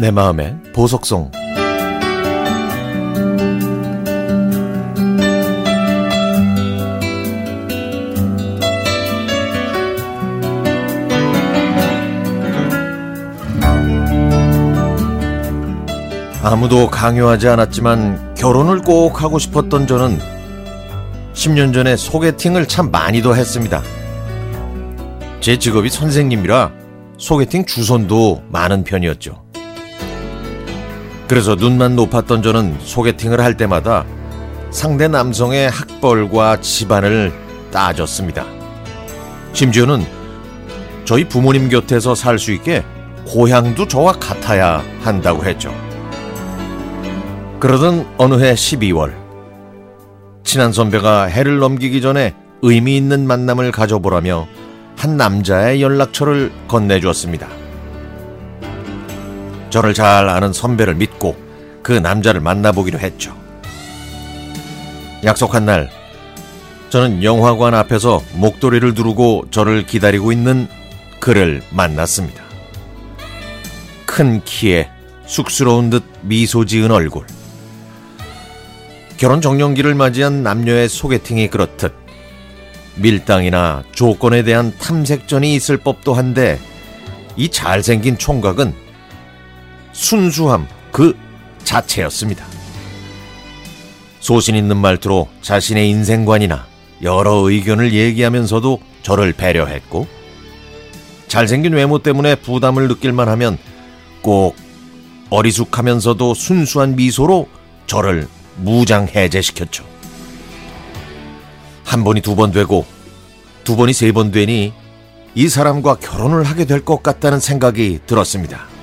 내 마음의 보석송 아무도 강요하지 않았지만 결혼을 꼭 하고 싶었던 저는 10년 전에 소개팅을 참 많이도 했습니다. 제 직업이 선생님이라 소개팅 주선도 많은 편이었죠. 그래서 눈만 높았던 저는 소개팅을 할 때마다 상대 남성의 학벌과 집안을 따졌습니다. 심지어는 저희 부모님 곁에서 살 수 있게 고향도 저와 같아야 한다고 했죠. 그러던 어느 해 12월 친한 선배가 해를 넘기기 전에 의미 있는 만남을 가져보라며 한 남자의 연락처를 건네주었습니다. 저를 잘 아는 선배를 믿고 그 남자를 만나보기로 했죠. 약속한 날, 저는 영화관 앞에서 목도리를 두르고 저를 기다리고 있는 그를 만났습니다. 큰 키에 쑥스러운 듯 미소 지은 얼굴. 결혼 정년기를 맞이한 남녀의 소개팅이 그렇듯 밀당이나 조건에 대한 탐색전이 있을 법도 한데 이 잘생긴 총각은 순수함 그 자체였습니다. 소신 있는 말투로 자신의 인생관이나 여러 의견을 얘기하면서도 저를 배려했고 잘생긴 외모 때문에 부담을 느낄만 하면 꼭 어리숙하면서도 순수한 미소로 저를 무장 해제시켰죠. 한 번이 두 번 되고 두 번이 세 번 되니 이 사람과 결혼을 하게 될 것 같다는 생각이 들었습니다.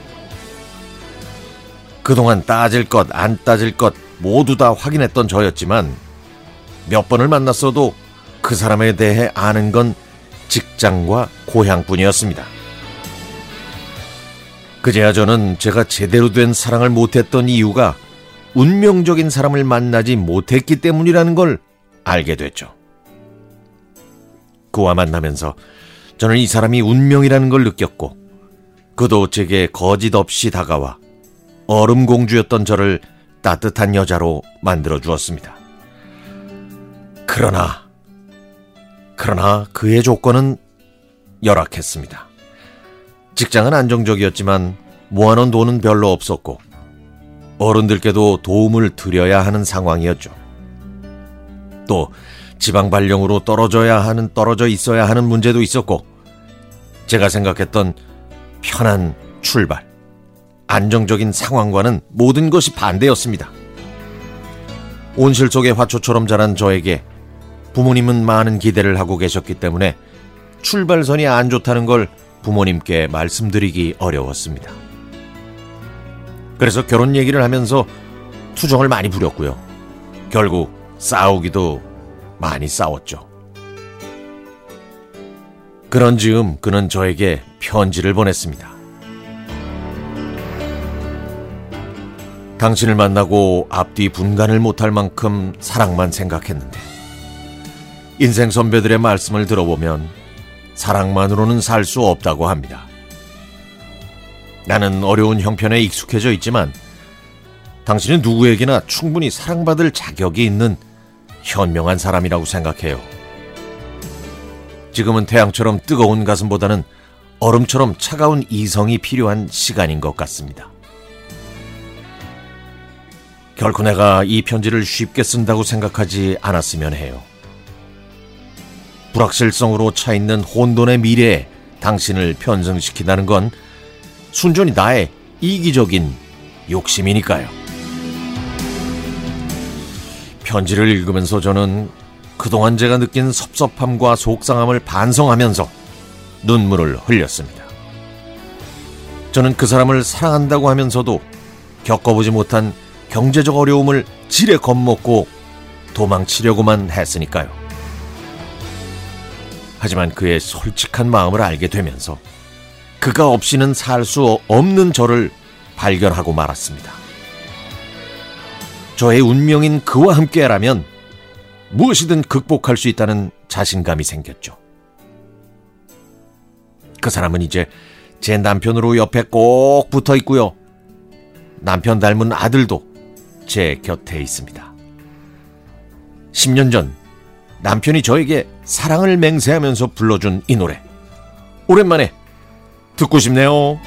그동안 따질 것, 안 따질 것 모두 다 확인했던 저였지만 몇 번을 만났어도 그 사람에 대해 아는 건 직장과 고향뿐이었습니다. 그제야 저는 제가 제대로 된 사랑을 못했던 이유가 운명적인 사람을 만나지 못했기 때문이라는 걸 알게 됐죠. 그와 만나면서 저는 이 사람이 운명이라는 걸 느꼈고 그도 제게 거짓 없이 다가와 얼음 공주였던 저를 따뜻한 여자로 만들어 주었습니다. 그러나, 그러나 그의 조건은 열악했습니다. 직장은 안정적이었지만 모아놓은 돈은 별로 없었고 어른들께도 도움을 드려야 하는 상황이었죠. 또 지방 발령으로 떨어져야 하는 떨어져 있어야 하는 문제도 있었고 제가 생각했던 편한 출발 안정적인 상황과는 모든 것이 반대였습니다. 온실 속의 화초처럼 자란 저에게 부모님은 많은 기대를 하고 계셨기 때문에 출발선이 안 좋다는 걸 부모님께 말씀드리기 어려웠습니다. 그래서 결혼 얘기를 하면서 투정을 많이 부렸고요. 결국 싸우기도 많이 싸웠죠. 그런 즈음 그는 저에게 편지를 보냈습니다. 당신을 만나고 앞뒤 분간을 못할 만큼 사랑만 생각했는데 인생 선배들의 말씀을 들어보면 사랑만으로는 살 수 없다고 합니다. 나는 어려운 형편에 익숙해져 있지만 당신은 누구에게나 충분히 사랑받을 자격이 있는 현명한 사람이라고 생각해요. 지금은 태양처럼 뜨거운 가슴보다는 얼음처럼 차가운 이성이 필요한 시간인 것 같습니다. 결코 내가 이 편지를 쉽게 쓴다고 생각하지 않았으면 해요. 불확실성으로 차 있는 혼돈의 미래에 당신을 편승시킨다는 건 순전히 나의 이기적인 욕심이니까요. 편지를 읽으면서 저는 그동안 제가 느낀 섭섭함과 속상함을 반성하면서 눈물을 흘렸습니다. 저는 그 사람을 사랑한다고 하면서도 겪어보지 못한 경제적 어려움을 지레 겁먹고 도망치려고만 했으니까요. 하지만 그의 솔직한 마음을 알게 되면서 그가 없이는 살 수 없는 저를 발견하고 말았습니다. 저의 운명인 그와 함께라면 무엇이든 극복할 수 있다는 자신감이 생겼죠. 그 사람은 이제 제 남편으로 옆에 꼭 붙어 있고요. 남편 닮은 아들도 제 곁에 있습니다. 10년 전 남편이 저에게 사랑을 맹세하면서 불러준 이 노래. 오랜만에 듣고 싶네요.